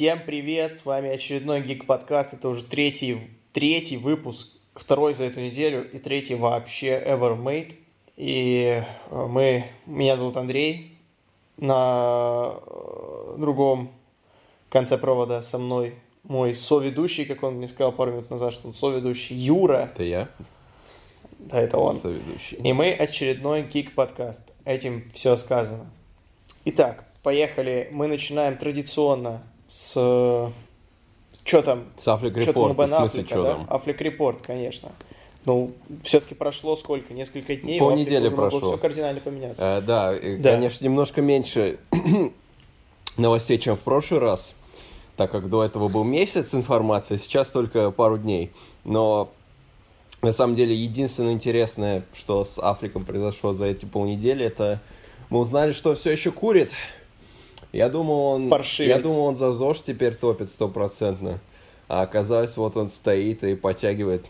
Всем привет, с вами очередной Гик Подкаст, это уже третий, третий выпуск, второй за эту неделю и третий вообще ever made. И э, мы, меня зовут Андрей, на э, другом конце провода со мной мой соведущий, как он мне сказал пару минут назад, что он соведущий, Юра. Это я? Да, это он. Соведущий. И мы очередной Гик подкаст. Этим все сказано. Итак, поехали. Мы начинаем традиционно с... Что там? С у Репорт, в смысле, что да? там? Аффлек Репорт, конечно. Ну, все-таки прошло сколько? Несколько дней? Полнедели прошло. Все кардинально поменяться. Э, да, Да. конечно, немножко меньше новостей, чем в прошлый раз, так как до этого был месяц информации, сейчас только пару дней. Но на самом деле единственное интересное, что с Африком произошло за эти полнедели, это мы узнали, что все еще курит. Я думал, он, Паршивец. я думал, он за ЗОЖ теперь топит стопроцентно. А оказалось, вот он стоит и подтягивает.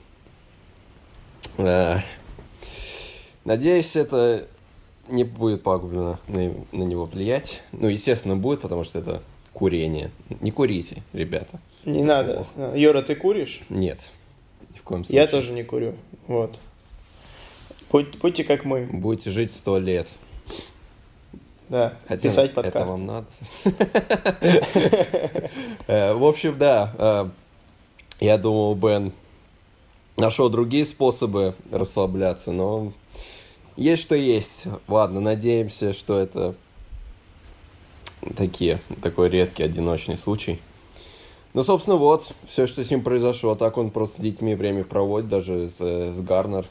Э, Надеюсь, это не будет пагубно на, на него влиять. Ну, естественно, будет, потому что это курение. Не курите, ребята. Не надо. Юра, ты куришь? Нет. Ни в коем случае. Я тоже не курю. Вот. Будь- будьте как мы. Будете жить сто лет. Да. Хотя Писать это подкаст. вам надо. Э, В общем, да. э, Я думал, Бен нашел другие способы расслабляться, но есть что есть. Ладно, надеемся, что это такие, такой редкий одиночный случай. Ну, собственно, вот, все, что с ним произошло. Так он просто с детьми время проводит, даже с, э, с Гарнер.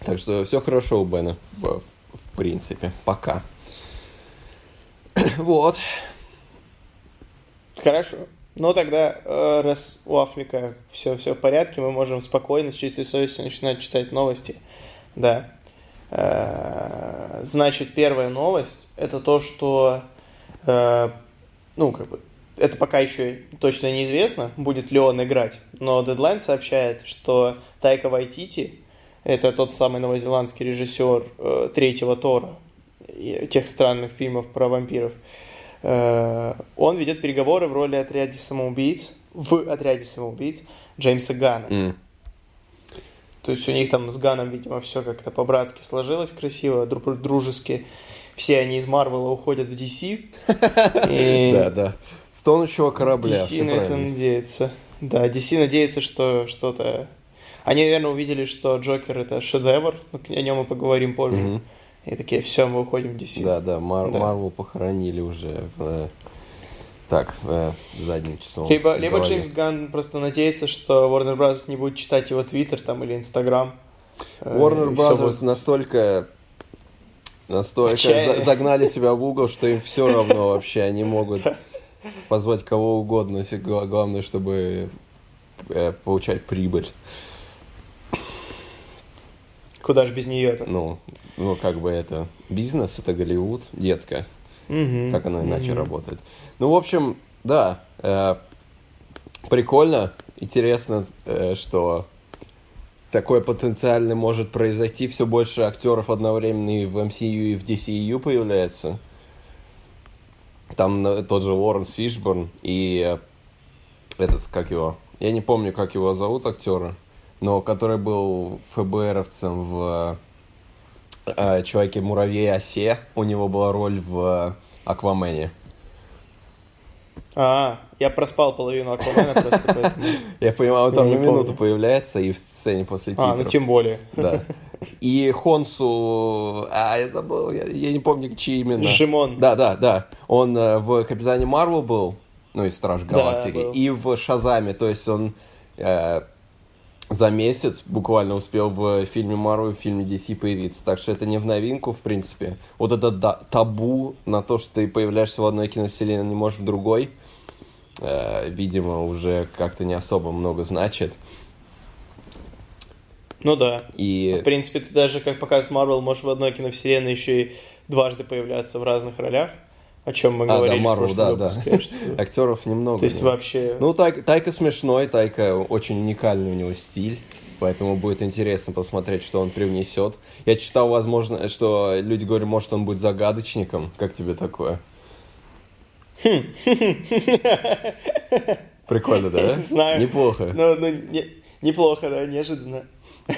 Так что все хорошо у Бена, в, в принципе, пока. Вот. Хорошо. Ну тогда, э, раз у Афлика все, все в порядке, мы можем спокойно, с чистой совестью начинать читать новости. Да. Э, Значит, первая новость это то, что, э, ну, как бы, это пока еще точно неизвестно, будет ли он играть, но Deadline сообщает, что Тайка Вайтити, это тот самый новозеландский режиссер э, третьего Тора, тех странных фильмов про вампиров, Э, он ведет переговоры в роли отряде самоубийц, в отряде самоубийц Джеймса Гана. М. То есть у них там с Ганом, видимо, все как-то по-братски сложилось красиво, дру- дружески. Все они из Марвела уходят в DC. Да, да. С тонущего корабля. DC на это надеется. Да, DC надеется, что что-то... Они, наверное, увидели, что Джокер это шедевр, но о нем мы поговорим позже. Мгм. И такие, все, мы уходим в DC. Да, да, Мар- Да. Марвел похоронили уже в... э, Так, э, задним числом. Либо, в либо. Джеймс Ганн просто надеется, что Warner Bros. не будет читать его твиттер там или инстаграм. Э, Warner Bros. будет- настолько настолько Отчаянно. за- загнали себя в угол, что им все равно вообще. Они могут позвать кого угодно. Главное, чтобы получать прибыль. Куда же без нее-то? Ну, ну, как бы это бизнес, это Голливуд, детка. Мгм. Как оно иначе Мгм. работает. Ну, в общем, да, э, прикольно, интересно, э, что такое потенциально может произойти. Все больше актеров одновременно и в MCU, и в DCU появляется. Там э, тот же Лоренс Фишборн и этот, как его, я не помню, как его зовут актера, но который был ФБРовцем в э, Человеке-муравей Осе. У него была роль в э, Аквамене. А, я проспал половину Аквамена просто поэтому. Я понимаю, он там на минуту появляется и в сцене после А, титров. ну тем более. Да. И Хонсу... А, я забыл, я, я не помню, чьи именно. Жимон. Да, да, да. Он э, в Капитане Марвел был, ну, из Страж Галактики, был. и в Шазаме, то есть он э, за месяц буквально успел в фильме Марвел в фильме DC появиться. Так что это не в новинку, в принципе. Вот это да- табу на то, что ты появляешься в одной киновселенной, не можешь в другой, э, видимо, уже как-то не особо много значит. Ну да. И В принципе, ты даже, как показывает Марвел, можешь в одной киновселенной еще и дважды появляться в разных ролях, о чем мы А, да, говорили Марвел, в да, да. выпуске. что- актеров немного. То есть нет. вообще... Ну, Тай- Тайка смешной, Тайка очень уникальный у него стиль. Поэтому будет интересно посмотреть, что он привнесет. Я читал, возможно, что люди говорят, может, он будет загадочником. Как тебе такое? Прикольно, да? Я не знаю. Неплохо. Ну, ну не, неплохо, да, неожиданно.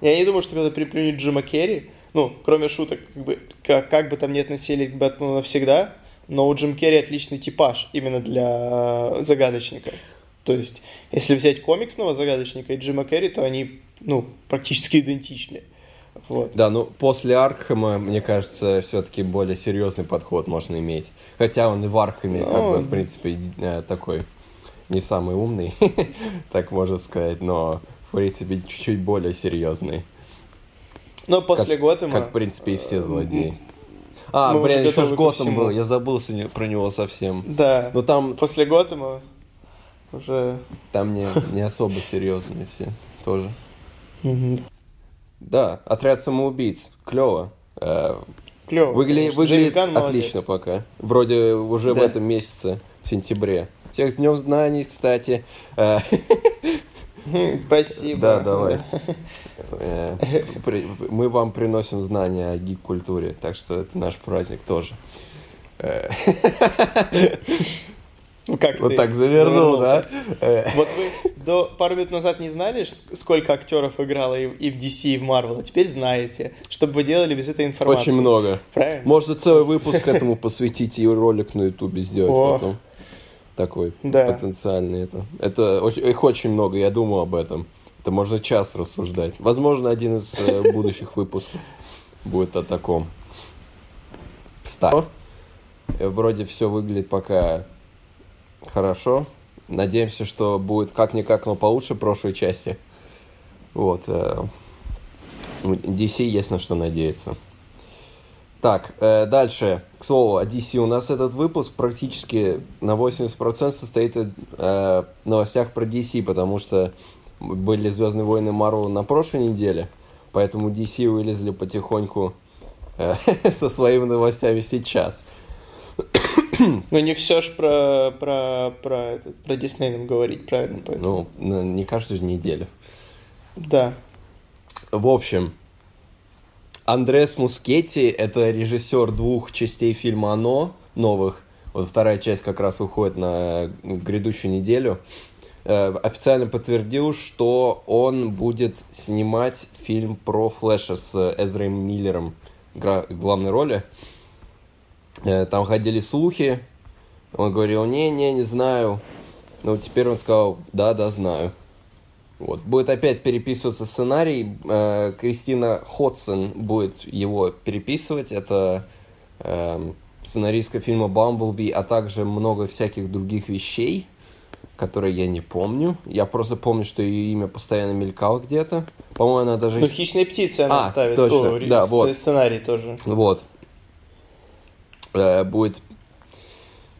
Я не думаю, что когда приплюнет Джима Керри, ну, кроме шуток, как бы, как, как бы там не относились к Бэтмену навсегда, но у Джим Керри отличный типаж именно для загадочника. То есть, если взять комиксного загадочника и Джима Керри, то они, ну, практически идентичны. Вот. Да, ну после Аркхема, мне кажется, все-таки более серьезный подход можно иметь. Хотя он и в Архаме, как бы, в принципе, э, такой не самый умный, так можно сказать, но в принципе чуть-чуть более серьезный. Но после как, Готэма... Как, в принципе, и все злодеи. А, Мы блин, еще ж Готэм был, я забыл сегодня про него совсем. Да, Но там, после Готэма уже... там не, не особо серьезные все тоже. Да, отряд самоубийц, клево. Клево. Выгля... Выглядит молодец. отлично пока. Вроде уже в Да. этом месяце, в сентябре. Всех с днем знаний, кстати. Спасибо. Да, давай. Э, Мы вам приносим знания о гик-культуре, так что это наш праздник тоже. Э, Ну как Вот так завернул, да? Э, Вот вы до пару минут назад не знали, сколько актеров играло и в DC, и в Marvel, а теперь знаете, чтобы вы делали без этой информации. Очень много. Правильно? Можно целый выпуск этому посвятить и ролик на ютубе сделать потом. Такой Да. потенциальный это. Это оч- их очень много, я думал об этом. Это можно час рассуждать. Возможно, один из э, будущих выпусков будет о таком. Кстати, э, вроде все выглядит пока хорошо. Надеемся, что будет как-никак, но получше прошлой части. Вот. э, DC есть на что надеяться. Так, э, дальше. К слову, о DC у нас этот выпуск практически на 80% состоит из э, новостях про DC, потому что были Звездные войны Марвел на прошлой неделе, поэтому DC вылезли потихоньку э, со своими новостями сейчас. Ну не все ж про, про, про, этот, про Дисней нам говорить, правильно? Поэтому- Ну, не каждую неделю. Да. В общем, Андрес Мускетти – это режиссер двух частей фильма «Оно» новых. Вот вторая часть как раз выходит на грядущую неделю. Э, Официально подтвердил, что он будет снимать фильм про Флэша с Эзрой Миллером в главной роли. Э, Там ходили слухи. Он говорил, не-не, не знаю. Но теперь он сказал, да-да, знаю. Вот. Будет опять переписываться сценарий. Э, Кристина Ходсон будет его переписывать. Это эм, сценаристка фильма «Бамблби», а также много всяких других вещей, которые я не помню. Я просто помню, что ее имя постоянно мелькало где-то. По-моему, она даже... Ну, «Хищные птицы» она А, ставит. точно, О, да, вот. Сценарий тоже. Вот. Э, будет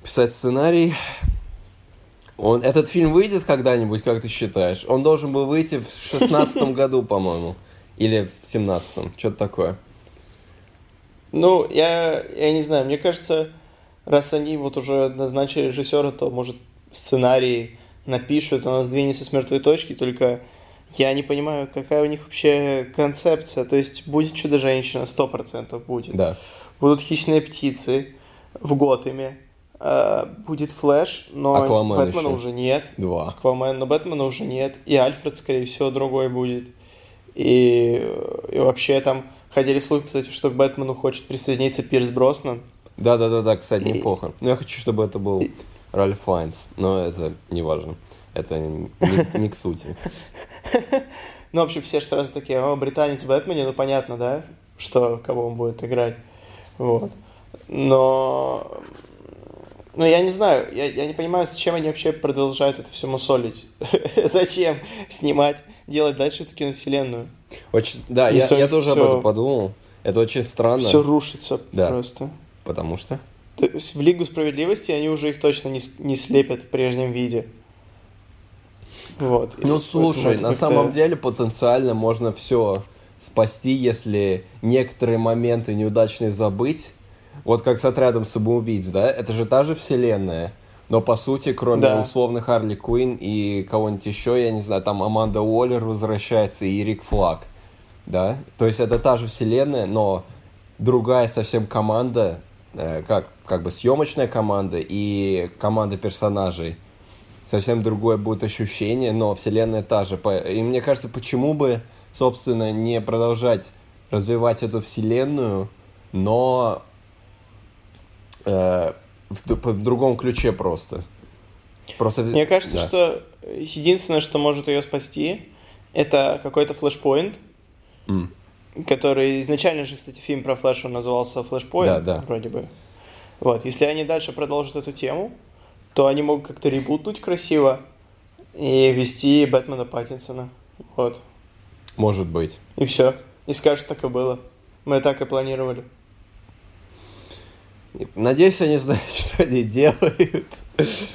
писать сценарий. Он, этот фильм выйдет когда-нибудь, как ты считаешь? Он должен был выйти в шестнадцатом году, по-моему. Или в семнадцатом. Что-то такое. Ну, я, я не знаю, мне кажется, раз они вот уже назначили режиссера, то, может, сценарий напишут, у нас двинется с мертвой точки, только я не понимаю, какая у них вообще концепция. То есть будет Чудо-женщина, сто процентов будет. Да. Будут хищные птицы в Готэме. Э, будет Флэш, но Аквамен Бэтмена еще. уже нет. Два. Аквамен, но Бэтмена уже нет. И Альфред, скорее всего, другой будет. И, и вообще там ходили слухи, кстати, что к Бэтмену хочет присоединиться Пирс Броснан. Да-да-да, кстати, И- неплохо. Но я хочу, чтобы это был Ральф Файнс. Но это не важно. Это не, не к сути. Ну, в общем, все же сразу такие, о, британец в Бэтмене, ну, понятно, да, что, кого он будет играть. Вот. Но... Ну, я не знаю, я, я не понимаю, зачем они вообще продолжают это все мусолить. зачем снимать, делать дальше эту киновселенную? Очень, да, я, я тоже об всё- этом подумал. Это очень странно. Все рушится Да. просто. Потому что... То есть в Лигу справедливости они уже их точно не, не слепят в прежнем виде. Вот. И Ну, поэтому слушай, на самом деле потенциально можно все спасти, если некоторые моменты неудачные забыть. Вот как с отрядом самоубийц, да? Это же та же вселенная. Но по сути, кроме Да. условно Харли Квин и кого-нибудь еще, я не знаю, там Аманда Уоллер возвращается и Рик Флаг. Да? То есть это та же вселенная, но другая совсем команда, э, как, как бы съемочная команда и команда персонажей. Совсем другое будет ощущение, но вселенная та же. И мне кажется, почему бы, собственно, не продолжать развивать эту вселенную, но э, в, в другом ключе просто. Просто Мне кажется, да. что единственное, что может ее спасти, это какой-то флешпоинт, М. который изначально же, кстати, фильм про Флэша назывался Флешпоинт, Да, да. вроде бы. Вот, если они дальше продолжат эту тему, то они могут как-то ребутнуть красиво и ввести Бэтмена Паттинсона. Вот. Может быть. И все. И скажут, так и было. Мы так и планировали. Надеюсь, они знают, что они делают.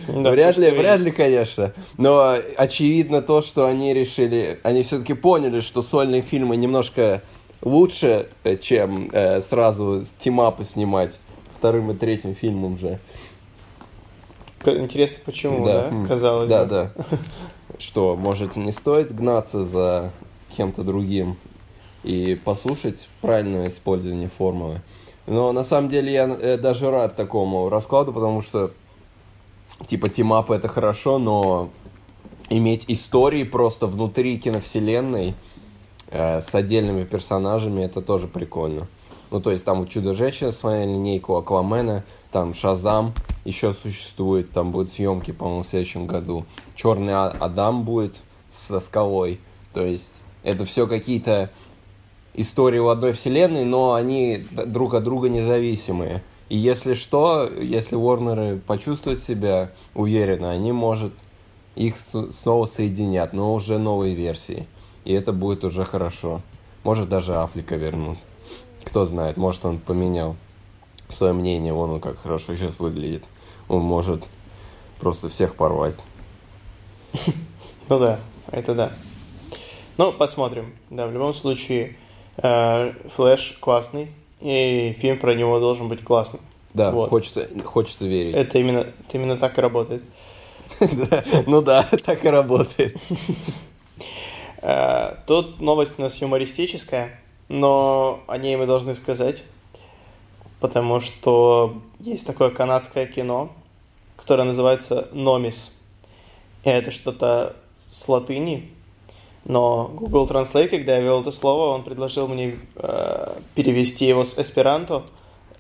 Да, вряд ли, вряд ли, конечно. Но очевидно то, что они решили, они все-таки поняли, что сольные фильмы немножко лучше, э, чем э, сразу тимапы снимать вторым и третьим фильмом же. Интересно, почему, да? М. Казалось Да, бы. да. Что, может, не стоит гнаться за кем-то другим и послушать правильное использование формулы. Но на самом деле я э, даже рад такому раскладу, потому что типа тимапы это хорошо, но иметь истории просто внутри киновселенной э, с отдельными персонажами это тоже прикольно. Ну, то есть там Чудо-женщина своя линейка, Аквамена, там Шазам еще существует, там будут съемки, по-моему, в следующем году. Черный А- Адам будет со скалой. То есть это все какие-то истории в одной вселенной, но они друг от друга независимые. И если что, если Warner почувствуют себя уверенно, они, может, их снова соединят, но уже новые версии. И это будет уже хорошо. Может, даже Афлика вернут. Кто знает, может, он поменял свое мнение, вон он как хорошо сейчас выглядит. Он может просто всех порвать. Ну да, это да. Ну, посмотрим. Да, в любом случае, Флэш классный, и фильм про него должен быть классным. Да, Вот. хочется, хочется верить. Это именно, это именно так и работает. Ну да, так и работает. Э, Тут новость у нас юмористическая, но о ней мы должны сказать, потому что есть такое канадское кино, которое называется «Номис». И это что-то с латыни, но Google Translate, когда я ввел это слово, он предложил мне э, перевести его с эсперанто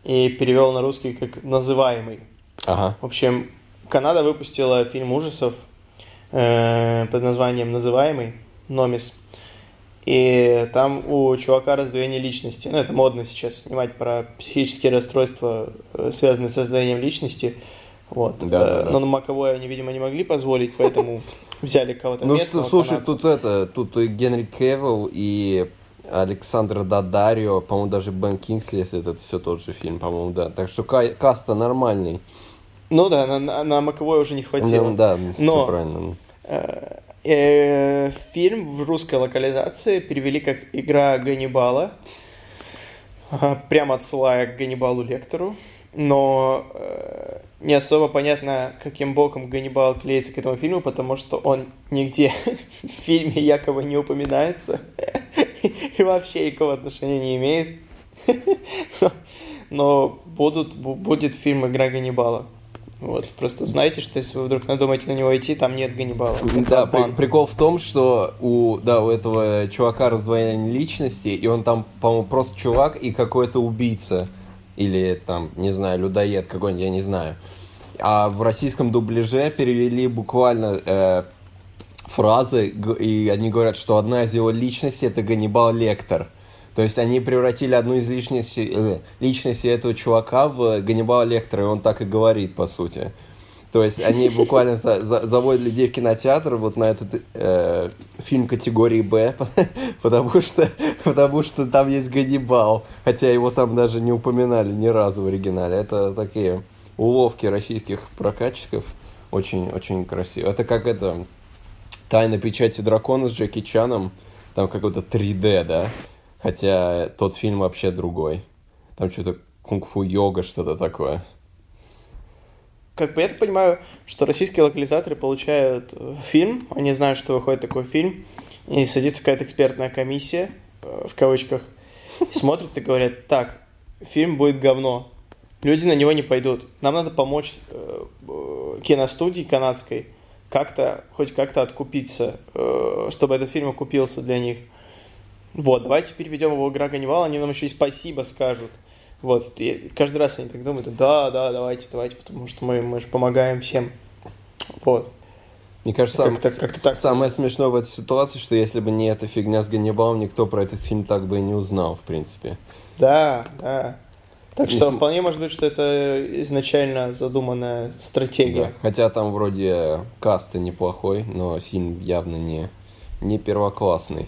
и перевел на русский как «называемый». Ага. В общем, Канада выпустила фильм ужасов э, под названием «Называемый», «Номис». И там у чувака раздвоение личности. Ну, это модно сейчас снимать про психические расстройства, э, связанные с раздвоением личности. Вот. Да, да, Э, да. Но на Маковой они, видимо, не могли позволить, поэтому взяли кого-то Ну, слушай, канадца. тут это, тут и Генри Кевилл и Александр Дадарио, по-моему, даже Бен Кингсли, если это все тот же фильм, по-моему, да. Так что ка- каста нормальный. Ну да, на, на, на Маковой уже не хватило. Ну, да, Но- все правильно. Э, э, Фильм в русской локализации перевели как «Игра Ганнибала», прямо отсылая к Ганнибалу Лектору, но э, не особо понятно, каким боком Ганнибал клеится к этому фильму, потому что он нигде в фильме якобы не упоминается и вообще никакого отношения не имеет. Но будут, бу- будет фильм «Игра Ганнибала». Вот, просто знайте, что если вы вдруг надумаете на него идти, там нет Ганнибала. Это Да, при- обман. прикол в том, что у, да, у этого чувака раздвоение личности, и он там, по-моему, просто чувак и какой-то убийца. Или там, не знаю, людоед какой-нибудь, я не знаю. А в российском дубляже перевели буквально э, фразы, и они говорят, что одна из его личностей это Ганнибал Лектор. То есть они превратили одну из личностей, э, личностей этого чувака в Ганнибала Лектора, и он так и говорит, по сути. То есть они буквально за- за- заводят людей в кинотеатр вот на этот э, фильм категории Б, потому что, потому что там есть Ганнибал, хотя его там даже не упоминали ни разу в оригинале. Это такие уловки российских прокатчиков, очень, очень красиво. Это как это Тайна печати дракона с Джеки Чаном, там какой-то 3D, да? Хотя тот фильм вообще другой. Там что-то кунг-фу йога, что-то такое. как бы я так понимаю, что российские локализаторы получают э, фильм, они знают, что выходит такой фильм, и садится какая-то экспертная комиссия, э, в кавычках, смотрят и говорят, так, фильм будет говно, люди на него не пойдут, нам надо помочь э, киностудии канадской как-то, хоть как-то откупиться, чтобы этот фильм окупился для них. Вот, давайте переведем его «Игра Ганнибал», они нам еще и спасибо скажут. Вот, и каждый раз они так думают, да, да, давайте, давайте, потому что мы, мы же помогаем всем. Вот. Мне кажется, сам, как как так. самое смешное в этой ситуации, что если бы не эта фигня с Ганнибалом, никто про этот фильм так бы и не узнал, в принципе. Да, да. Так что вполне может быть, что это изначально задуманная стратегия. Да. Хотя там вроде каста неплохой, но фильм явно не, не первоклассный.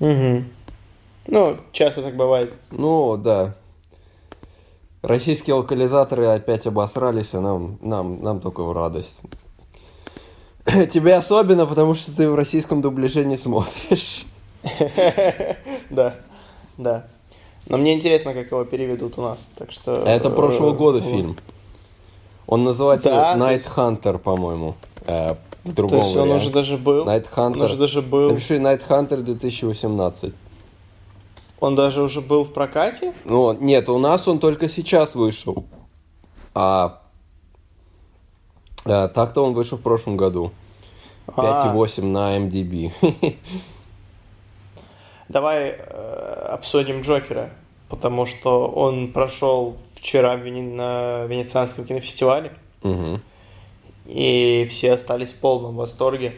Угу. Ну, часто так бывает. Ну, да. Российские локализаторы опять обосрались, а нам, нам, нам только в радость. Тебе особенно, потому что ты в российском дубляже не смотришь. Да, да. Но мне интересно, как его переведут у нас. Так что. Это прошлого года фильм. Он называется Night Hunter, по-моему. В другом То есть он уже даже был. Night Hunter. Он уже даже был. Напиши Night Hunter 2018. Он даже уже был в прокате? Ну, нет, у нас он только сейчас вышел. А, а так-то он вышел в прошлом году. 5,8 а. на MDB. Давай э, обсудим Джокера, потому что он прошел вчера в Вени... на Венецианском кинофестивале. Угу. И все остались в полном восторге.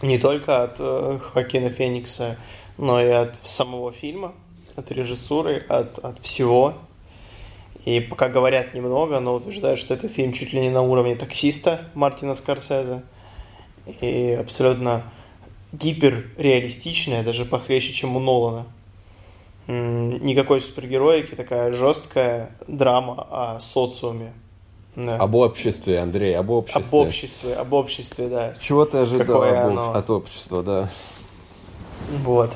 Не только от э, Хакина Феникса, но и от самого фильма, от режиссуры, от, от всего. И пока говорят немного, но утверждают, что это фильм чуть ли не на уровне таксиста Мартина Скорсезе. И абсолютно гиперреалистичная, даже похлеще, чем у Нолана. Никакой супергероики, такая жесткая драма о социуме. Да. Об обществе, Андрей, об обществе. Об обществе, об обществе, да. Чего ты ожидал об, от общества, да. Вот.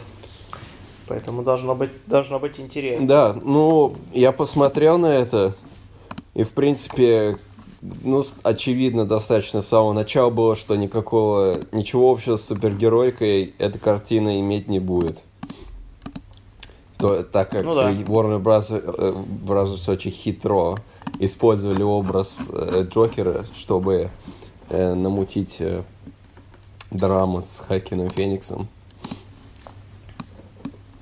Поэтому должно быть, должно быть интересно. Да, ну, я посмотрел на это, и, в принципе, ну, очевидно достаточно с самого начала было, что никакого, ничего общего с супергеройкой эта картина иметь не будет. То, так как ну, да. Warner Bros. Э, Bros. очень хитро использовали образ э, Джокера, чтобы э, намутить э, драму с Хакином Фениксом.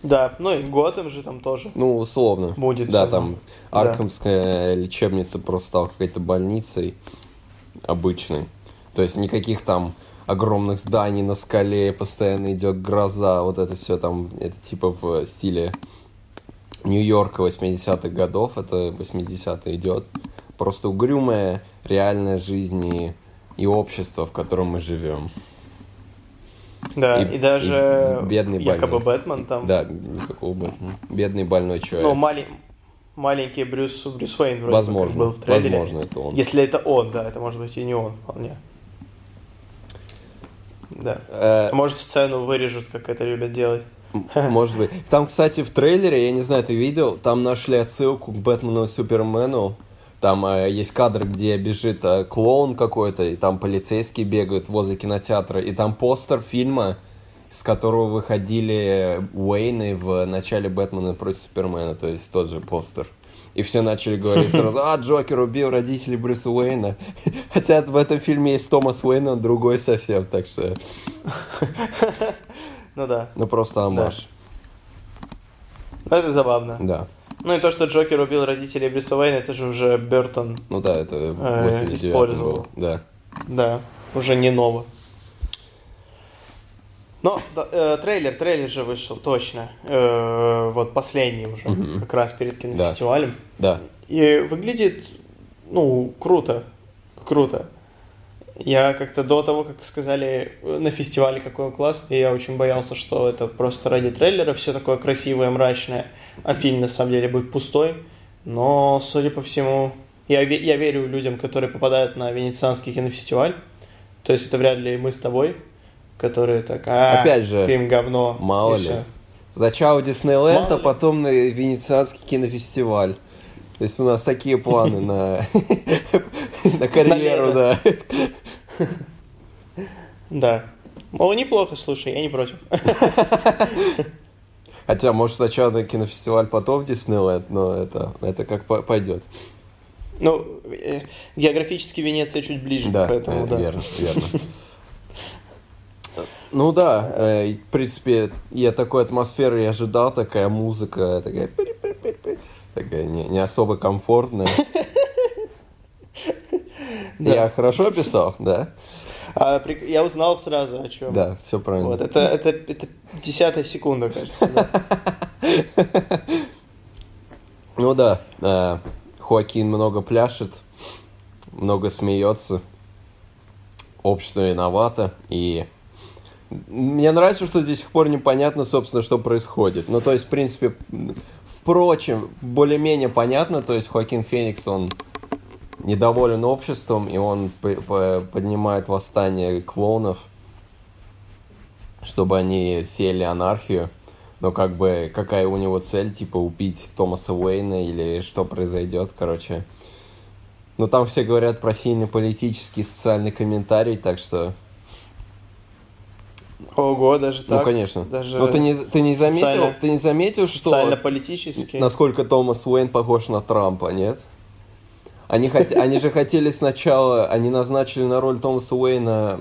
Да, ну и Готэм же там тоже. Ну, условно. Будет. Да, там да. Лечебница просто стала какой-то больницей обычной. То есть никаких там огромных зданий на скале, постоянно идет гроза, вот это все там, это типа в стиле Нью-Йорка 80-х годов, это 80-е идет. Просто угрюмая реальная жизнь и, и общество, в котором мы живем. Да, и, и даже и бедный якобы больной. Бэтмен там. Да, никакого Бэтмена. Бедный больной человек. Ну, малень... маленький Брюс, Брюс Уэйн вроде возможно, был в трейлере. Возможно, это он. Если это он, да, это может быть и не он вполне. Да. Э... Может, сцену вырежут, как это любят делать. Может быть. Там, кстати, в трейлере, я не знаю, ты видел, там нашли отсылку к Бэтмену и Супермену там э, есть кадр, где бежит э, клоун какой-то, и там полицейские бегают возле кинотеатра, и там постер фильма, с которого выходили Уэйны в начале Бэтмена против Супермена, то есть тот же постер. И все начали говорить сразу, а, Джокер убил родителей Брюса Уэйна. Хотя в этом фильме есть Томас Уэйн, он другой совсем, так что... Ну да. Ну просто амаш. Ну это забавно. Да. Ну и то, что Джокер убил родителей Брюса Уэйна, это же уже Бертон Ну да, это 89 э, использовал. Да. Да, уже не ново. Но да, э, трейлер, трейлер же вышел, точно. Э, вот последний уже, угу. как раз перед кинофестивалем. Да. И выглядит, ну, круто. Круто. Я как-то до того, как сказали на фестивале, какой он классный, я очень боялся, что это просто ради трейлера все такое красивое, мрачное а фильм на самом деле будет пустой. Но, судя по всему, я, я верю людям, которые попадают на Венецианский кинофестиваль. То есть это вряд ли мы с тобой, которые так, а, Опять же, фильм говно. Мало ли. Все. Сначала Диснейленд, а потом на Венецианский кинофестиваль. То есть у нас такие планы на, на карьеру, да. Да. О, неплохо, слушай, я не против. Хотя, может, сначала на кинофестиваль, потом в Диснейленд, но это, это как пойдет. Ну, э, географически Венеция чуть ближе, да, поэтому, э, да. верно, верно. Ну да, э, в принципе, я такой атмосферы и ожидал, такая музыка, такая, такая не, не особо комфортная. Я хорошо описал, да? А, я узнал сразу о чем. Да, все правильно. Вот, это, это, это десятая секунда, кажется. Ну да, э, Хоакин много пляшет, много смеется, общество виновато, и мне нравится, что до сих пор непонятно, собственно, что происходит. Ну, то есть, в принципе, впрочем, более-менее понятно, то есть Хоакин Феникс, он недоволен обществом, и он поднимает восстание клоунов, чтобы они сели анархию. Но как бы какая у него цель, типа убить Томаса Уэйна или что произойдет, короче. Ну там все говорят про сильный политический социальный комментарий, так что... Ого, даже ну, так? Ну, конечно. Даже Но ты не, ты не заметил, социально... ты не заметил, что... Социально-политически. Насколько Томас Уэйн похож на Трампа, нет? Они, хот... они же хотели сначала, они назначили на роль Томаса Уэйна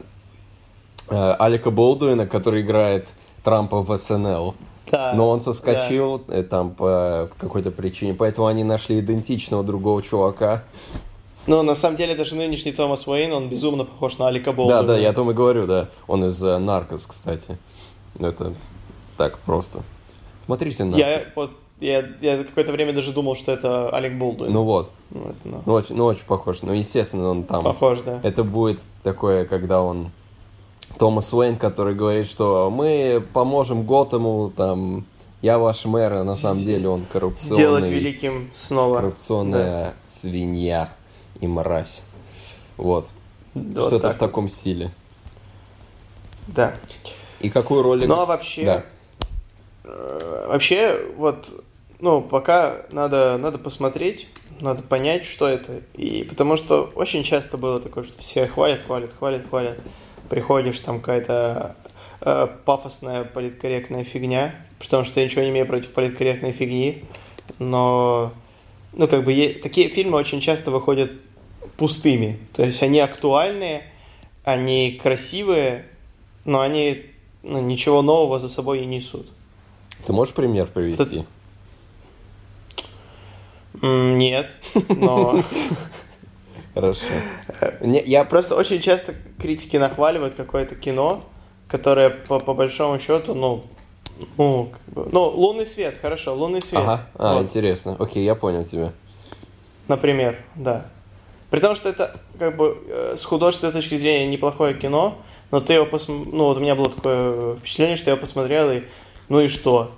э, Алика Болдуина, который играет Трампа в СНЛ. Да, Но он соскочил да. Э, там по какой-то причине, поэтому они нашли идентичного другого чувака. Ну, на самом деле, даже нынешний Томас Уэйн, он безумно похож на Алика Болдуина. Да, да, я о том и говорю, да. Он из uh, Наркос, кстати. Это так просто. Смотрите на. Я вот я, я какое-то время даже думал, что это Алек Болдуин. Ну вот. Ну, это, ну. Ну, очень, ну, очень похож. Ну, естественно, он там. Похож, да. Это будет такое, когда он... Томас Уэйн, который говорит, что мы поможем Готэму, там, я ваш мэр, а на самом деле он коррупционный... Сделать великим снова. Коррупционная да. свинья и мразь. Вот. вот Что-то в таком вот. стиле. Да. И какую роль... Ну, а вообще... Да. Э, вообще, вот ну, пока надо, надо посмотреть, надо понять, что это. И потому что очень часто было такое, что все хвалят, хвалят, хвалят, хвалят. Приходишь, там какая-то э, пафосная политкорректная фигня, потому что я ничего не имею против политкорректной фигни, но, ну, как бы, е- такие фильмы очень часто выходят пустыми. То есть они актуальные, они красивые, но они ну, ничего нового за собой не несут. Ты можешь пример привести? Это... Нет, но... Хорошо. Я просто очень часто критики нахваливают какое-то кино, которое по, по большому счету, ну, ну, как бы, ну, лунный свет, хорошо, лунный свет. Ага, а, вот. интересно. Окей, я понял тебя. Например, да. При том, что это, как бы, э, с художественной точки зрения неплохое кино, но ты его посмотрел, ну, вот у меня было такое впечатление, что я посмотрел и, ну и что?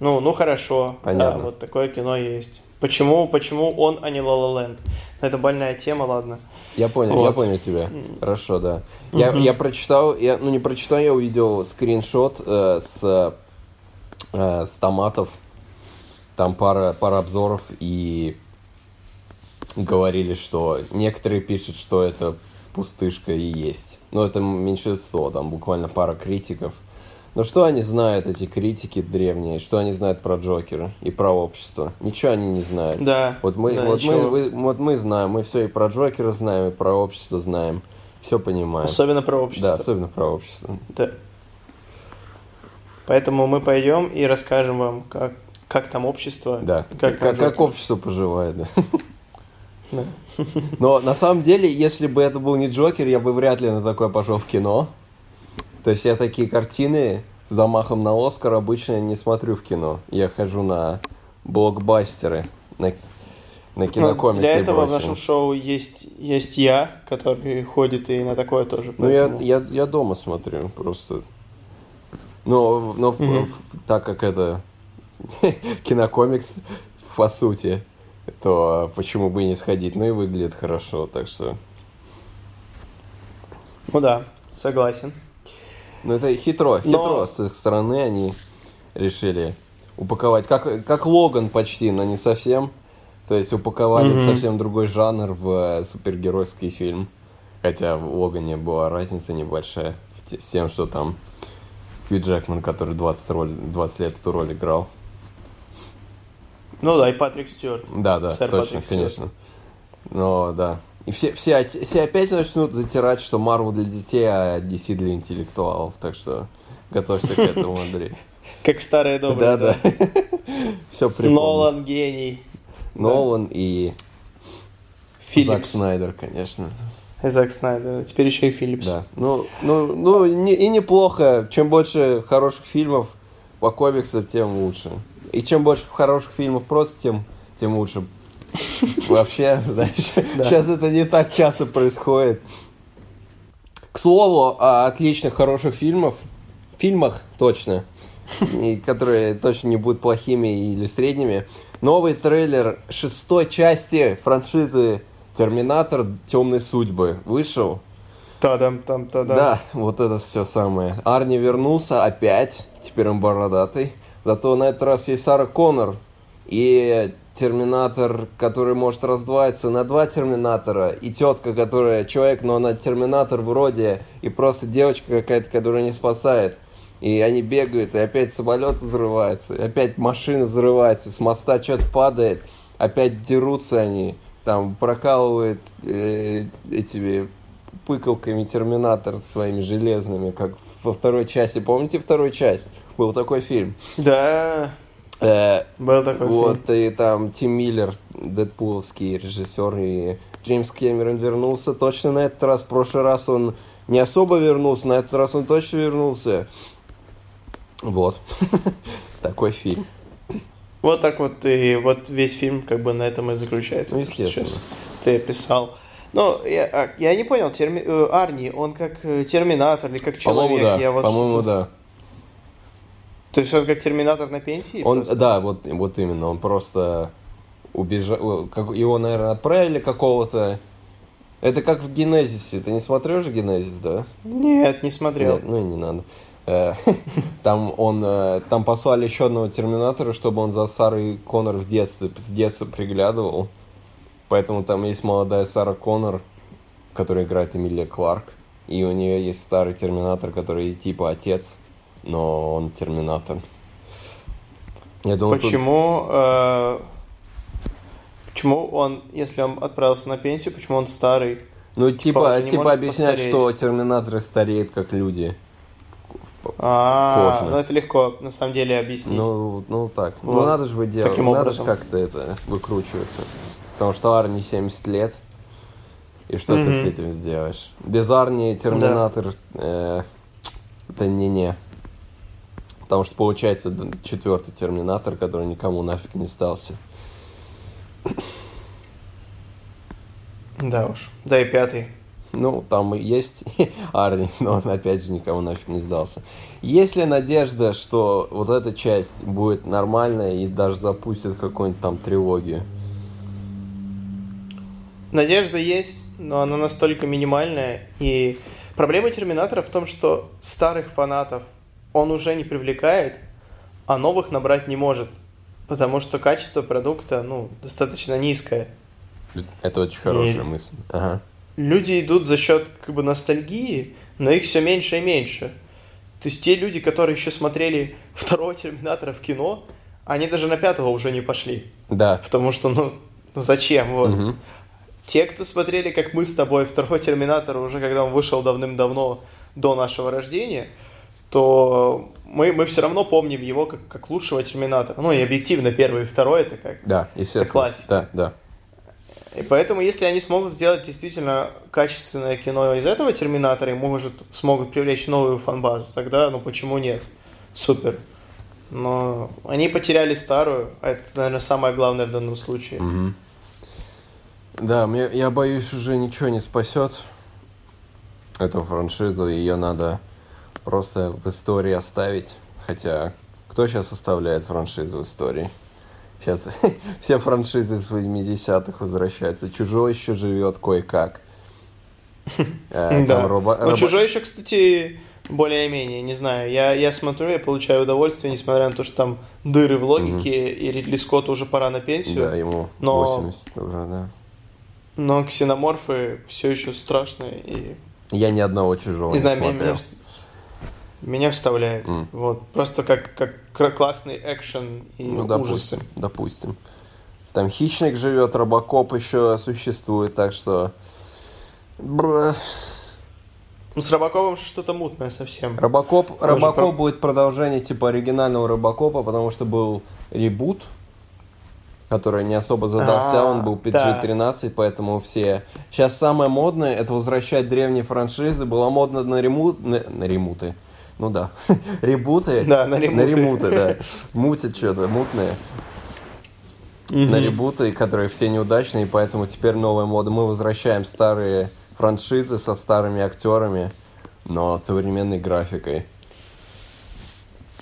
Ну, ну хорошо, Понятно. да, вот такое кино есть. Почему, почему он, а не La La Land? Это больная тема, ладно. Я понял, вот. я понял тебя. Хорошо, да. Я, mm-hmm. я прочитал, я, ну не прочитал, я увидел скриншот э, с, э, с томатов. Там пара, пара обзоров и говорили, что некоторые пишут, что это пустышка и есть. Но это меньшинство, там буквально пара критиков. Но что они знают, эти критики древние, что они знают про Джокера и про общество? Ничего они не знают. Да. Вот мы, да, вот мы, вы, вот мы знаем, мы все и про Джокера знаем, и про общество знаем. Все понимаем. Особенно про общество. Да, особенно про общество. Да. Поэтому мы пойдем и расскажем вам, как, как там общество. Да. Как, как, как общество поживает, да. Но на самом деле, если бы это был не Джокер, я бы вряд ли на такое пошел в кино. То есть я такие картины с замахом на Оскар обычно не смотрю в кино. Я хожу на блокбастеры, на, на кинокомиксы. Для этого в нашем шоу есть, есть я, который ходит и на такое тоже. Поэтому... Ну, я, я, я дома смотрю просто. Но, но mm-hmm. так как это кинокомикс, по сути, то почему бы и не сходить? Ну и выглядит хорошо, так что... Ну да, согласен. Ну это хитро, хитро но... с их стороны они решили упаковать. Как, как Логан почти, но не совсем. То есть упаковали Мгм. совсем другой жанр в э, супергеройский фильм. Хотя в Логане была разница небольшая с тем, что там Хью Джекман, который 20, роль, 20 лет эту роль играл. Ну да, и Патрик Стюарт. Да, да, Сэр точно, Патрик конечно. Но да. И все, все, все опять начнут затирать, что Марвел для детей, а DC для интеллектуалов. Так что готовься к этому, Андрей. Как старые добрые. Да, да. Все припомню. Нолан гений. Нолан и Зак Филлипс. Снайдер, конечно. И Зак Снайдер. Теперь еще и Филлипс. Да. Ну, ну, ну и неплохо. Чем больше хороших фильмов по комиксам, тем лучше. И чем больше хороших фильмов просто, тем, тем лучше. Вообще, знаешь, сейчас это не так часто происходит. К слову, о отличных, хороших фильмов, фильмах точно, и которые точно не будут плохими или средними. Новый трейлер шестой части франшизы Терминатор Темные судьбы вышел. Та-дам, там, та-дам. Да, вот это все самое. Арни вернулся опять, теперь он бородатый. Зато на этот раз есть Сара Коннор и Терминатор, который может раздвоиться на два Терминатора, и тетка, которая человек, но она Терминатор вроде, и просто девочка какая-то, которая не спасает. И они бегают, и опять самолет взрывается, и опять машина взрывается, с моста что-то падает, опять дерутся они, там прокалывает э, этими пыкалками Терминатор своими железными, как во второй части. Помните вторую часть? Был такой фильм. Да, Э, был такой фильм. вот, и там Тим Миллер, дэдпуловский режиссер, и Джеймс Кэмерон вернулся точно на этот раз. В прошлый раз он не особо вернулся, на этот раз он точно вернулся. Вот. Такой фильм. Вот так вот и вот весь фильм как бы на этом и заключается. Ну, естественно. Ты описал. Ну, я, а, я не понял, терми- э, Арни, он как э, терминатор или как По-моему, человек? да. Я вот По-моему, что-то- да. То есть он как терминатор на пенсии? Он, просто? да, вот, вот именно, он просто убежал, как, его, наверное, отправили какого-то. Это как в Генезисе. Ты не смотрел же Генезис, да? Нет, не смотрел. Нет, ну и не надо. Э, Там он, там послали еще одного Терминатора, чтобы он за Сарой Коннор в детстве, с детства приглядывал. Поэтому там есть молодая Сара Коннор, которая играет Эмилия Кларк. И у нее есть старый Терминатор, который типа отец, но он Терминатор. Я думаю, тут- Почему, э, почему он, если он отправился на пенсию, почему он старый? Ну, типа, типа может объяснять, постареть. что терминаторы стареют как люди. А, ну это легко на самом деле объяснить. Ну, ну так. Ну Вот. надо же выделывать. Надо же как-то это выкручиваться. Потому что Арни 70 лет. И что ты Мгм. с этим сделаешь? Без Арни Терминатор э, это не-не. Потому что получается четвертый Терминатор, который никому нафиг не стался. Да уж. Да и пятый. Ну, там и есть Арни, но он опять же никому нафиг не сдался. Есть ли надежда, что вот эта часть будет нормальная и даже запустит какую-нибудь там трилогию? Надежда есть, но она настолько минимальная. И проблема Терминатора в том, что старых фанатов он уже не привлекает, а новых набрать не может. Потому что качество продукта, ну, достаточно низкое. Это очень хорошая И- мысль. Ага. Люди идут за счет как бы ностальгии, но их все меньше и меньше. То есть те люди, которые еще смотрели второго Терминатора в кино, они даже на пятого уже не пошли. Да. Потому что, ну, ну зачем? Вот. Мгм. Те, кто смотрели, как мы с тобой, второй Терминатор, уже когда он вышел давным-давно до нашего рождения, то мы, мы все равно помним его как, как лучшего Терминатора. Ну и объективно первый и второй это как. Да, естественно. классика. Да, да. И поэтому, если они смогут сделать действительно качественное кино из этого Терминатора и, может, смогут привлечь новую фанбазу, тогда, ну, почему нет? Супер. Но они потеряли старую, а это, наверное, самое главное в данном случае. Мгм. Да, мне, я боюсь, уже ничего не спасет эту франшизу. Ее надо просто в истории оставить. Хотя, кто сейчас оставляет франшизу в истории? Сейчас все франшизы с 80-х возвращаются. Чужой еще живет кое-как. Э, Да. робо- Ну, Чужой еще, кстати, более-менее, не знаю. Я, я смотрю, я получаю удовольствие, несмотря на то, что там дыры в логике, и Ридли Скотту уже пора на пенсию. Да, ему но... 80 уже, да. Но ксеноморфы все еще страшные и... Я ни одного чужого не, знаю, не смотрел. Меня, меня вставляет. Mm. Вот. Просто как, как классный экшен и ну, ужасы. Допустим, допустим. Там хищник живет, робокоп еще существует, так что... Бра. Ну, с Робокопом что-то мутное совсем. Робокоп, Робокоп про... будет продолжение типа оригинального Робокопа, потому что был ребут, который не особо задался, а, он был PG-13, да. поэтому все... Сейчас самое модное, это возвращать древние франшизы. Было модно на ремут... На, на ремуты. Ну да. ребуты. Да, на ремуты. На ремуты, да. Мутят что-то, мутные. На ребуты, которые все неудачные, поэтому теперь новая мода. Мы возвращаем старые франшизы со старыми актерами, но современной графикой.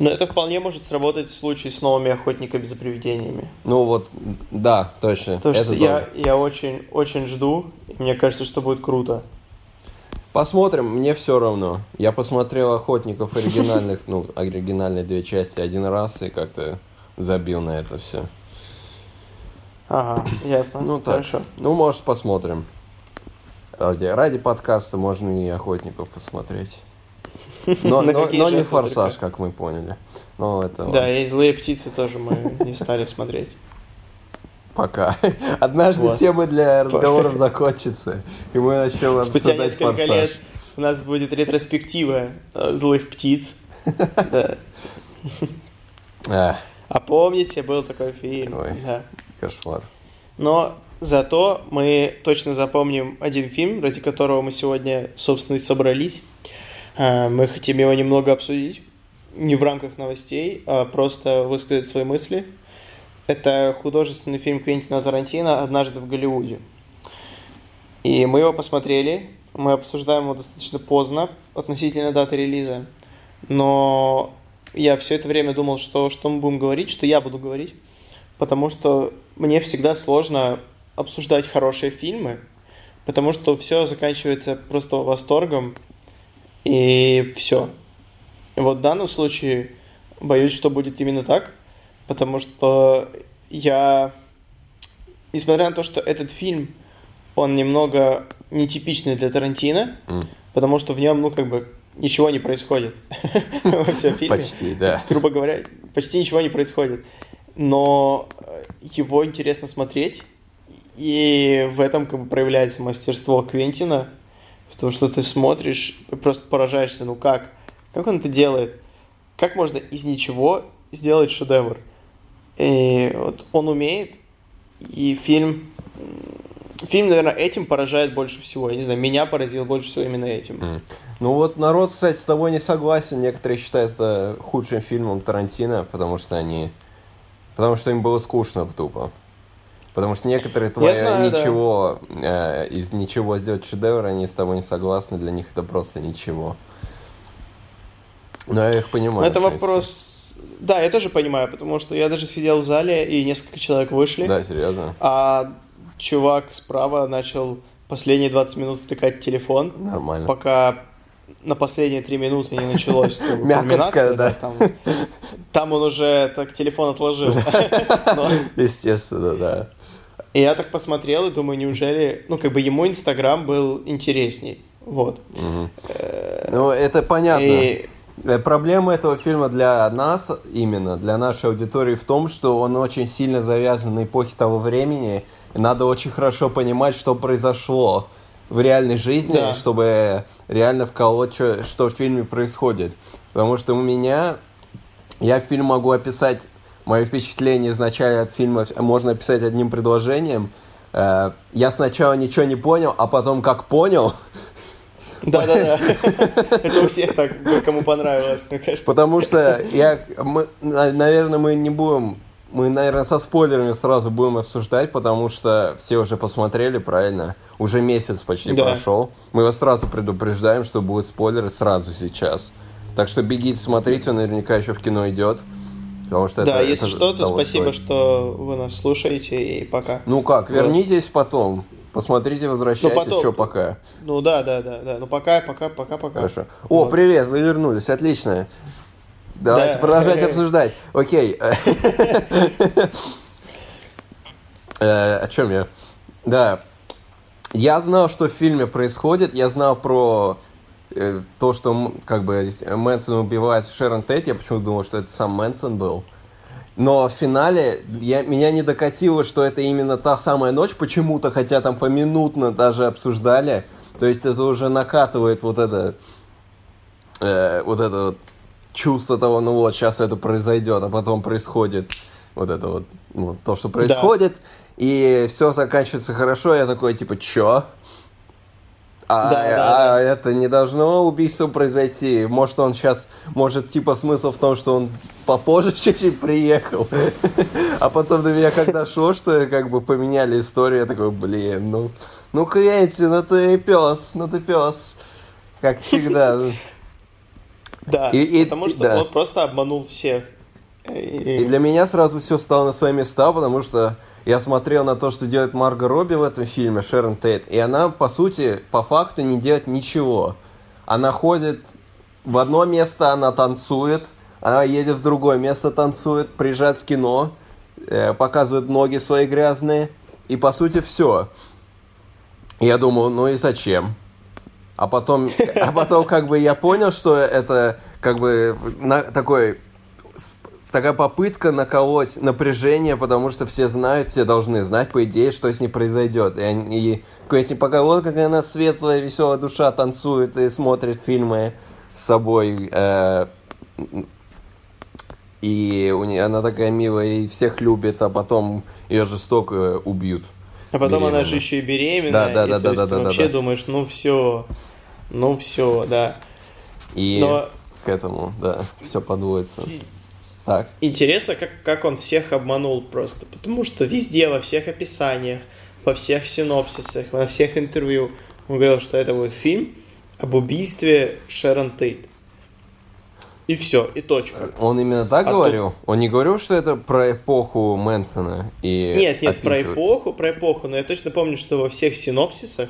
Но это вполне может сработать в случае с новыми охотниками за привидениями. Ну вот, да, точно. Это что я, я очень, очень жду, и мне кажется, что будет круто. Посмотрим, мне все равно. Я посмотрел охотников оригинальных, ну, оригинальные две части один раз и как-то забил на это все. Ага, ясно. Ну так. Хорошо. Ну, может, посмотрим. Ради, ради подкаста можно и охотников посмотреть. Но, но, но не форсаж, как мы поняли. Но это да, ладно. и злые птицы тоже мы не стали смотреть. Пока. Однажды вот. темы для разговоров закончатся, и мы начнем Спустя несколько форсаж. лет у нас будет ретроспектива э, злых птиц. Да. А помните, был такой фильм? Ой, да. кошмар. Но зато мы точно запомним один фильм, ради которого мы сегодня, собственно, и собрались. А, мы хотим его немного обсудить, не в рамках новостей, а просто высказать свои мысли. Это художественный фильм Квентина Тарантино «Однажды в Голливуде». И мы его посмотрели, мы обсуждаем его достаточно поздно относительно даты релиза, но я все это время думал, что, что мы будем говорить, что я буду говорить, потому что мне всегда сложно обсуждать хорошие фильмы, потому что все заканчивается просто восторгом, и все. вот в данном случае боюсь, что будет именно так, потому что я, несмотря на то, что этот фильм, он немного нетипичный для Тарантино, mm. потому что в нем, ну, как бы, ничего не происходит во всем фильме. Почти, да. Грубо говоря, почти ничего не происходит. Но его интересно смотреть, и в этом как бы проявляется мастерство Квентина – Потому что ты смотришь просто поражаешься, ну как? Как он это делает? Как можно из ничего сделать шедевр? И вот он умеет, и фильм... Фильм, наверное, этим поражает больше всего. Я не знаю, меня поразил больше всего именно этим. Mm. Ну вот народ, кстати, с тобой не согласен. Некоторые считают это худшим фильмом Тарантино, потому что они... Потому что им было скучно тупо. Потому что некоторые твои знаю, ничего, да. э, из ничего сделать шедевр, они с тобой не согласны, для них это просто ничего. Но я их понимаю. Это вопрос... Да, я тоже понимаю, потому что я даже сидел в зале, и несколько человек вышли. Да, серьезно. А чувак справа начал последние 20 минут втыкать телефон. Нормально. Пока на последние три минуты не началось Мякотка, да. Там, там он уже так телефон отложил. Естественно, да. И я так посмотрел и думаю, неужели, ну, как бы ему Инстаграм был интересней. Вот. Ну, это понятно. И... Э, проблема этого фильма для нас, именно для нашей аудитории, в том, что он очень сильно завязан на эпохе того времени, и надо очень хорошо понимать, что произошло в реальной жизни, да. чтобы реально вколоть, что, что в фильме происходит. Потому что у меня... Я фильм могу описать мое впечатление изначально от фильма можно описать одним предложением. Э, я сначала ничего не понял, а потом как понял. Да-да-да. Это у всех так, кому понравилось, мне кажется. Потому что я, мы, наверное, мы не будем, мы, наверное, со спойлерами сразу будем обсуждать, потому что все уже посмотрели, правильно? Уже месяц почти да. прошел. Мы вас сразу предупреждаем, что будут спойлеры сразу сейчас. Так что бегите, смотрите, он наверняка еще в кино идет. Потому что да, это, если это что, то спасибо, стоит. что вы нас слушаете, и пока. Ну как, вернитесь вот. потом. посмотрите, возвращайтесь, Ну, потом- что пока. Ну да, да, да, да. Ну пока, пока, пока, пока. Хорошо. О, Вот. привет, вы вернулись, отлично. Давайте Да. продолжать обсуждать. Окей. Э, О чем я? Да. Я знал, что в фильме происходит. Я знал про то, что как бы Мэнсон убивает Шерон Тейт. Я почему-то думал, что это сам Мэнсон был. Но в финале я, меня не докатило, что это именно та самая ночь почему-то, хотя там поминутно даже обсуждали. То есть это уже накатывает вот это, э, вот это вот чувство того, ну вот, сейчас это произойдет, а потом происходит вот это вот, ну, то, что происходит, и все заканчивается хорошо, я такой, типа, чё? А, Да, да, а да. это не должно убийство произойти. Может, он сейчас, может, типа, смысл в том, что он попозже чуть-чуть приехал. А потом до меня как дошло, что как бы поменяли историю, я такой, блин, ну, ну, Квентин, ну ты пес, ну ты пес. Как всегда. Да, И- и- потому что да. он просто обманул всех. И- И для меня сразу все стало на свои места, потому что я смотрел на то, что делает Марго Робби в этом фильме, Шерон Тейт, и она, по сути, по факту не делает ничего. Она ходит в одно место, она танцует, она едет в другое место, танцует, приезжает в кино, э, показывает ноги свои грязные, и, по сути, все. Я думал, ну и зачем? А потом, а потом как бы я понял, что это как бы на, такой такая попытка наколоть напряжение, потому что все знают, все должны знать, по идее, что с ней произойдет. И, они, и Квентин пока вот какая она светлая, веселая душа, танцует и смотрит фильмы с собой. э, и у нее, она такая милая и всех любит, а потом ее жестоко убьют. А потом она беременна. же еще и беременная. Да, да, и да, да, да, ты да, вообще да. думаешь, ну все, ну все, да. И Но к этому, да, все подводится. Так. интересно, как, как он всех обманул просто. Потому что везде, во всех описаниях, во всех синопсисах, во всех интервью он говорил, что это будет фильм об убийстве Шерон Тейт. И все, и точка. Он именно так А говорил? Он не говорил, что это про эпоху Мэнсона? И Нет, нет, про описывает? эпоху, про эпоху, но я точно помню, что во всех синопсисах,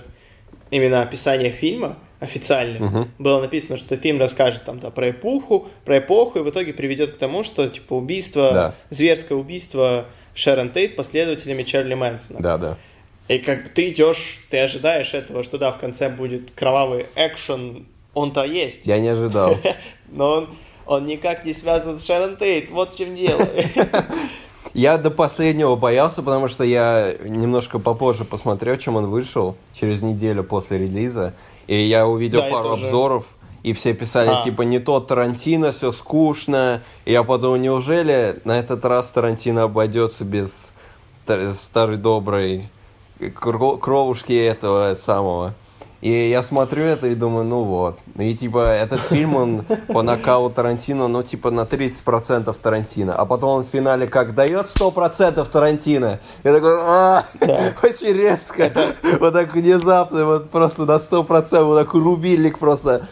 именно описаниях фильма, официальных, Мгм. было написано, что фильм расскажет там да, про эпоху, про эпоху, и в итоге приведет к тому, что типа убийство, Да. зверское убийство Шерон Тейт последователями Чарли Мэнсона. Да, да. И как бы ты идешь, ты ожидаешь этого, что да, в конце будет кровавый экшен, он-то есть, Я не ожидал. но он, он никак не связан с Шерон Тейт, вот в чем дело. Я до последнего боялся, потому что я немножко попозже посмотрел, чем он вышел, через неделю после релиза. И я увидел Да, пару обзоров, и все писали, А. типа, не тот Тарантино, все скучно. И я подумал, неужели на этот раз Тарантино обойдется без тар- старой доброй кро- кровушки этого самого? И я смотрю это и думаю, ну вот. И типа этот фильм, он по накалу Тарантино, ну типа на 30% Тарантино. А потом он в финале как дает 100% Тарантино. Я такой, а очень резко. Вот так внезапно, вот просто на 100%, вот так рубильник просто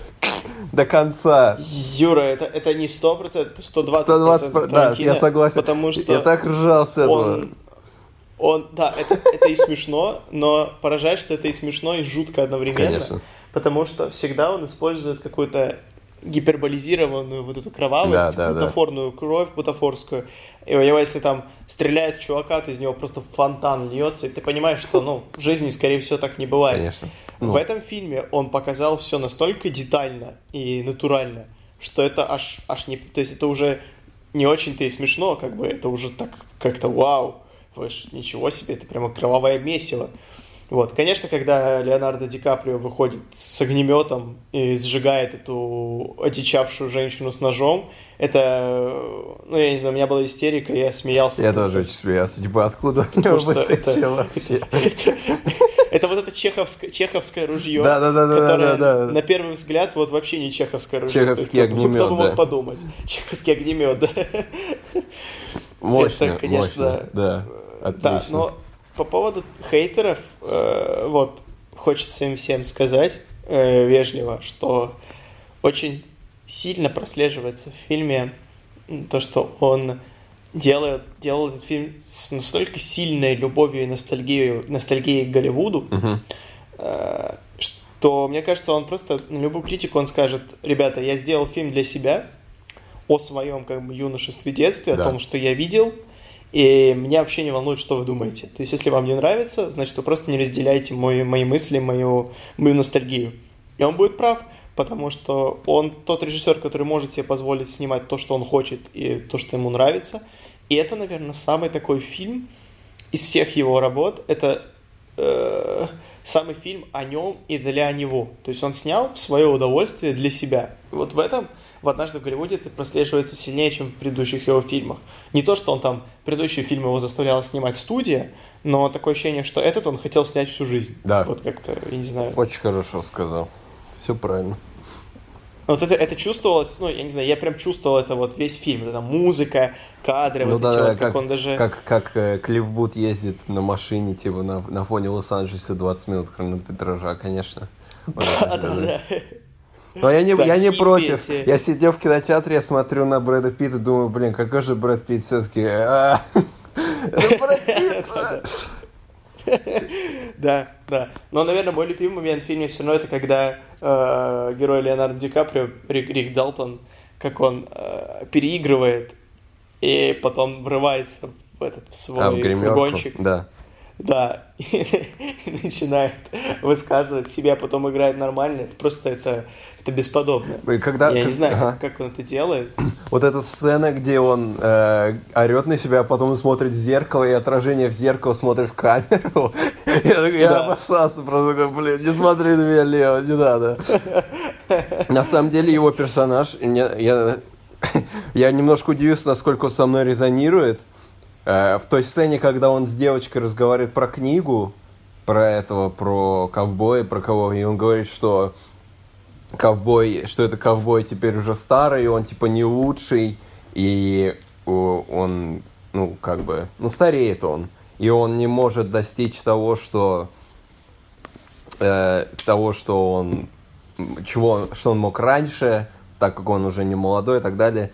до конца. Юра, это, это не 100%, это 120%, 120%, да, я согласен. Потому что Я так ржал с этого. он, он, да, это, это и смешно, но поражает, что это и смешно, и жутко одновременно. Конечно. Потому что всегда он использует какую-то гиперболизированную вот эту кровавость, Да, да, да. бутафорную кровь, бутафорскую. И у него, если там стреляет в чувака, то из него просто фонтан льется, и ты понимаешь, что, ну, в жизни, скорее всего, так не бывает. Конечно. В Ну, этом фильме он показал все настолько детально и натурально, что это аж, аж не... То есть это уже не очень-то и смешно, как бы это уже так как-то вау. Ж ничего себе, это прямо кровавое месиво. Вот, конечно, когда Леонардо Ди Каприо выходит с огнеметом и сжигает эту одичавшую женщину с ножом, это, ну, я не знаю, у меня была истерика, я смеялся. Я просто. тоже очень смеялся. Типа, откуда Потому что это- вообще? Это, это вот это чеховское, чеховское ружье, Да-да-да-да-да-да. которое на первый взгляд вот вообще не чеховское ружье. Чеховский есть, кто бы- Кто бы огнемет, мог да. подумать? Чеховский огнемет, да. Мощно, Это, конечно, мощно. Да, Да, отлично. но по поводу хейтеров, э, вот, хочется им всем сказать э, вежливо, что очень сильно прослеживается в фильме то, что он делает, делал этот фильм с настолько сильной любовью и ностальгией, ностальгией к Голливуду, Мгм. э, что, мне кажется, он просто на любую критику он скажет, ребята, я сделал фильм для себя, о своем как бы юношестве, детстве, Да. о том, что я видел, и меня вообще не волнует, что вы думаете. То есть, если вам не нравится, значит, вы просто не разделяете мои, мои мысли, мою, мою ностальгию. И он будет прав, потому что он тот режиссер, который может себе позволить снимать то, что он хочет, и то, что ему нравится. И это, наверное, самый такой фильм из всех его работ. Это э, самый фильм о нем и для него. То есть он снял в свое удовольствие для себя. И вот в этом в «Однажды в Голливуде» это прослеживается сильнее, чем в предыдущих его фильмах. Не то, что он там, предыдущие фильмы его заставляла снимать студия, но такое ощущение, что этот он хотел снять всю жизнь. Да. Вот как-то, я не знаю. Очень хорошо сказал. Все правильно. Вот это, это чувствовалось, ну, я не знаю, я прям чувствовал это вот весь фильм. Вот эта музыка, кадры, Ну вот да, эти да, вот, как, как, он даже... как, как э, Клифф Бут ездит на машине, типа, на, на фоне Лос-Анджелеса 20 минут хронометража, конечно. Да, да, да. Но я не, Да, я не против. эти. Я сидел в кинотеатре, я смотрю на Брэда Питта думаю, блин, какой же Брэд Питт все-таки... Брэд Питт! Да, да. Но, наверное, мой любимый момент в фильме все равно это когда э, герой Леонардо Ди Каприо, Рик, Далтон, как он э, переигрывает и потом врывается в этот в свой А, в фургончик. Да. Да, и начинает высказывать себя, потом играет нормально. Это просто это, это бесподобно. И когда, Я не как- знаю, ага. как, он это делает. Вот эта сцена, где он э, орет на себя, а потом смотрит в зеркало, и отражение в зеркало смотрит в камеру. Я, я Да. обоссался, просто такой, блин, не смотри на меня, Лео, не надо. На самом деле его персонаж, мне- я, я немножко удивился, насколько он со мной резонирует. Э, В той сцене, когда он с девочкой разговаривает про книгу, про этого, про ковбоя, про кого, и он говорит, что ковбой, что это ковбой теперь уже старый, он типа не лучший, и он, ну, как бы, ну, стареет он, и он не может достичь того, что, э, того, что он, чего, что он мог раньше, так как он уже не молодой и так далее.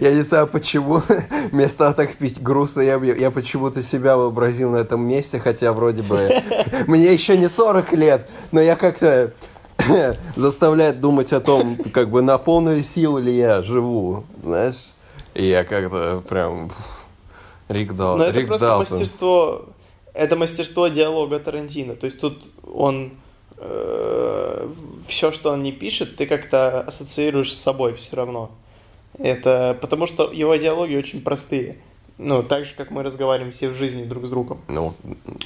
Я не знаю, почему вместо так пить грустно, я, я почему-то себя вообразил на этом месте, хотя вроде бы мне еще не 40 лет, но я как-то заставляет думать о том, как бы на полную силу ли я живу, знаешь? И я как-то прям... Рик, Дал... Но это Рик просто Далтон. мастерство, это мастерство диалога Тарантино. То есть тут он все, что он не пишет, ты как-то ассоциируешь с собой все равно. Это потому что его диалоги очень простые. Ну, так же, как мы разговариваем все в жизни друг с другом. Ну,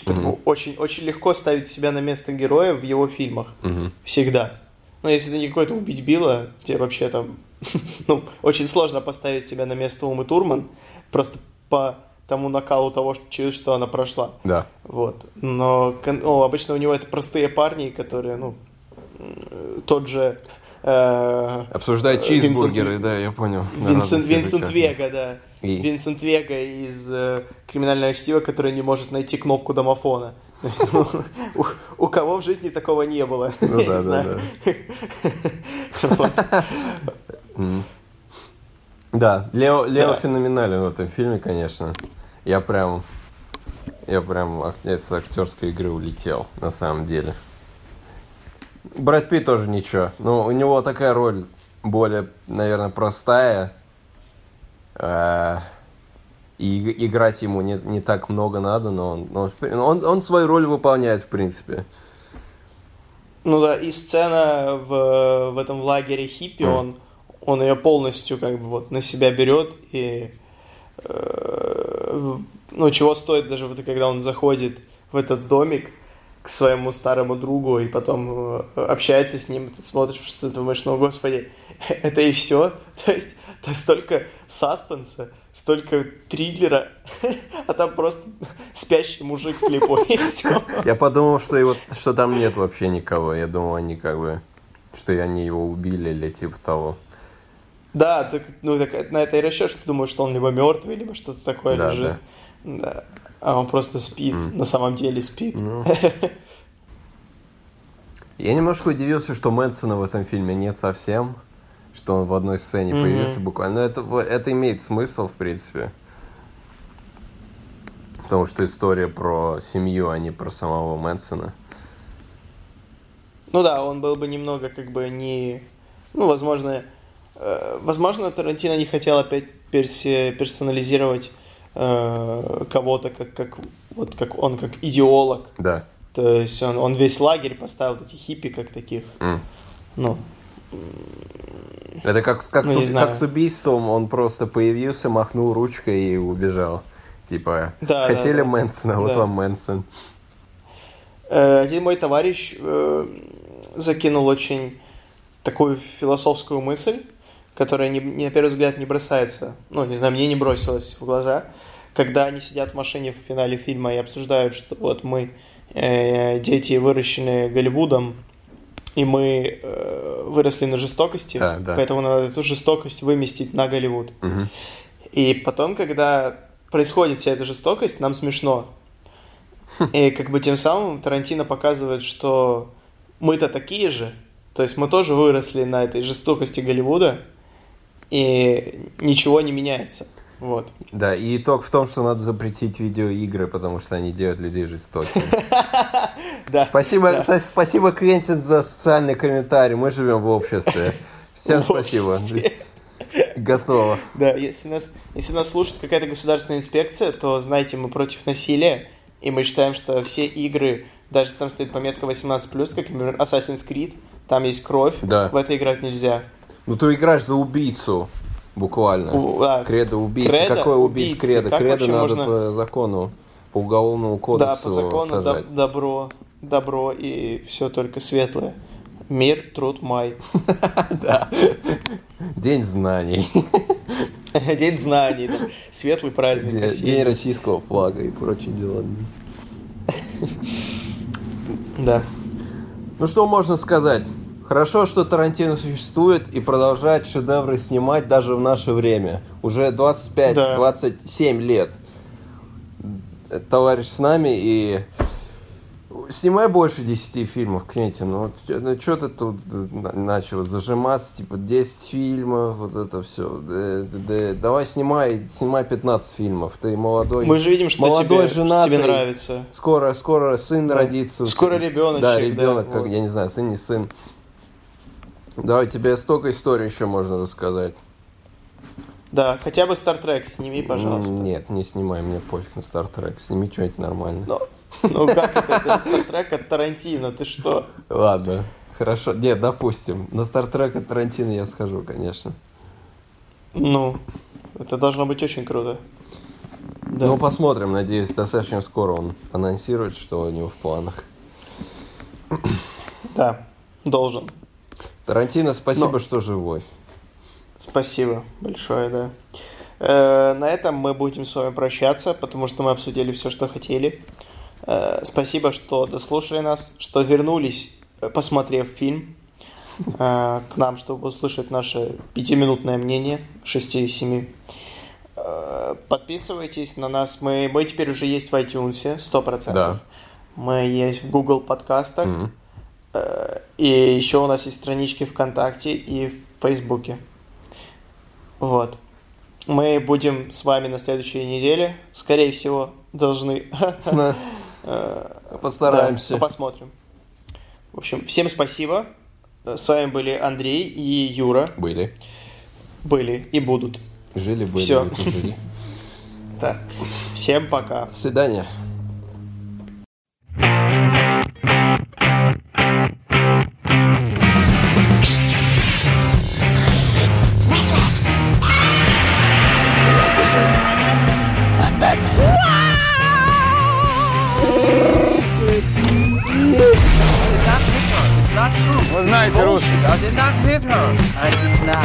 Поэтому очень, очень легко ставить себя на место героя в его фильмах. мгм. Всегда. Ну, если ты не какой-то убить Билла, где вообще там... ну, очень сложно поставить себя на место Умы Турман, просто по тому накалу того, через что она прошла. да. Вот. Но ну, обычно у него это простые парни, которые, ну, тот же... э, Обсуждать Э, чизбургеры, Винсент- да, я понял. Винсент, Винсент. Вега, да. И- Винсент Вега из э, криминального чтива, который не может найти кнопку домофона. Есть, ну, у, у кого в жизни такого не было? Ну Я да, не да, знаю. Мгм. Да, Лео, Лео Да. феноменален в этом фильме, конечно. Я прям... Я прям с актерской игры улетел, на самом деле. Брэд Питт тоже ничего. Но у него такая роль более, наверное, простая. Э, И иг- играть ему не, не так много надо, но он, он, он, он свою роль выполняет, в принципе. Ну да, и сцена в, в этом лагере хиппи, Мгм. он, он ее полностью как бы вот на себя берет и э, ну чего стоит даже вот когда он заходит в этот домик к своему старому другу и потом э, общается с ним, ты смотришь, просто думаешь, ну господи, это и все, то есть то столько саспенса, столько триллера, а там просто спящий мужик слепой и все. Я подумал, что, его, что там нет вообще никого. Я думал, они как бы... Что они его убили или типа того. Да, так, ну так на это и расчет, что ты думаешь, что он либо мертвый, либо что-то такое Да, лежит. Да. А он просто спит, М. на самом деле спит. Ну. Я немножко удивился, что Мэнсона в этом фильме нет совсем. Что он в одной сцене Мгм. появился буквально. Но это, это имеет смысл, в принципе. Потому что история про семью, а не про самого Мэнсона. Ну да, он был бы немного как бы не... Ну, возможно, э, возможно, Тарантино не хотел опять перси, персонализировать э, кого-то как, как, вот как он как идеолог. Да. То есть он, он весь лагерь поставил эти хиппи как таких. М. Ну, Это как, как, Ну, с, как с убийством, он просто появился, махнул ручкой и убежал. Типа, Да, хотели да, да. Мэнсона, вот Да. вам Мэнсон. Э, Один мой товарищ э, закинул очень такую философскую мысль, которая не, не- на первый взгляд не бросается, ну, не знаю, мне не бросилась в глаза, когда они сидят в машине в финале фильма и обсуждают, что вот мы э, дети, выращенные Голливудом, и мы э, выросли на жестокости, Да, да. поэтому надо эту жестокость выместить на Голливуд. Мгм. И потом, когда происходит вся эта жестокость, нам смешно. И как бы тем самым Тарантино показывает, что мы-то такие же. То есть мы тоже выросли на этой жестокости Голливуда, и ничего не меняется. Вот. Да, и итог в том, что надо запретить видеоигры, потому что они делают людей жестокими. Да. Спасибо, спасибо, Квентин, за социальный комментарий. Мы живем в обществе. Всем спасибо. Готово. Да, если нас, если нас слушает какая-то государственная инспекция, то знаете, мы против насилия, и мы считаем, что все игры, даже если там стоит пометка 18+, как, например, Assassin's Creed, там есть кровь, Да. в это играть нельзя. Ну, ты играешь за убийцу, буквально. У- да, Кредо убийцы. Кредо Какой убийц убийцы. кредо? Как Кредо надо можно- по закону, по уголовному кодексу да, по закону доб- сажать. добро, добро и все только светлое. Мир, труд, май. День знаний. День знаний, да. светлый праздник. День, день российского флага и прочие дела. Да. Ну что можно сказать? Хорошо, что Тарантино существует и продолжает шедевры снимать даже в наше время. Уже 25-27 лет. Э, Товарищ с нами и снимай больше 10 фильмов, Квентин. Ну, что ты тут э, на- начал зажиматься, типа 10 фильмов, вот это все. давай снимай, снимай 15 фильмов. Ты молодой. Мы же видим, что молодой, тебе, что женатый. тебе нравится. Скоро, скоро сын Да. родится. Скоро ребеночек, Да, да, ребенок, как вот. я не знаю, сын не сын. Давай, тебе столько историй еще можно рассказать. Да, хотя бы Star Trek сними, пожалуйста. Нет, не снимай, мне пофиг на Стартрек. Сними что-нибудь нормальное. Ну, ну как это? Это Star Trek от Тарантино, ты что? Ладно, хорошо. Нет, допустим. На Стартрек от Тарантино я схожу, конечно. Ну, это должно быть очень круто. Да. Ну, посмотрим. Надеюсь, достаточно скоро он анонсирует, что у него в планах. Да, должен. Тарантино, спасибо, Но- что живой. Спасибо большое, да. Э, на этом мы будем с вами прощаться, потому что мы обсудили все, что хотели. Э, спасибо, что дослушали нас, что вернулись, э, посмотрев фильм, э, к нам, чтобы услышать наше пятиминутное мнение, 6-7. Э, подписывайтесь на нас. Мы, мы теперь уже есть в iTunes, 100%. Да. Мы есть в Google подкастах. Мгм. Э, И еще у нас есть странички ВКонтакте и в Фейсбуке. Вот. Мы будем с вами на следующей неделе. Скорее всего, должны. Э, Постараемся. да, посмотрим. В общем, всем спасибо. С вами были Андрей и Юра. Были. Были и будут. Жили, были, жили. Так. Всем пока. До свидания. Вы знаете русский, да?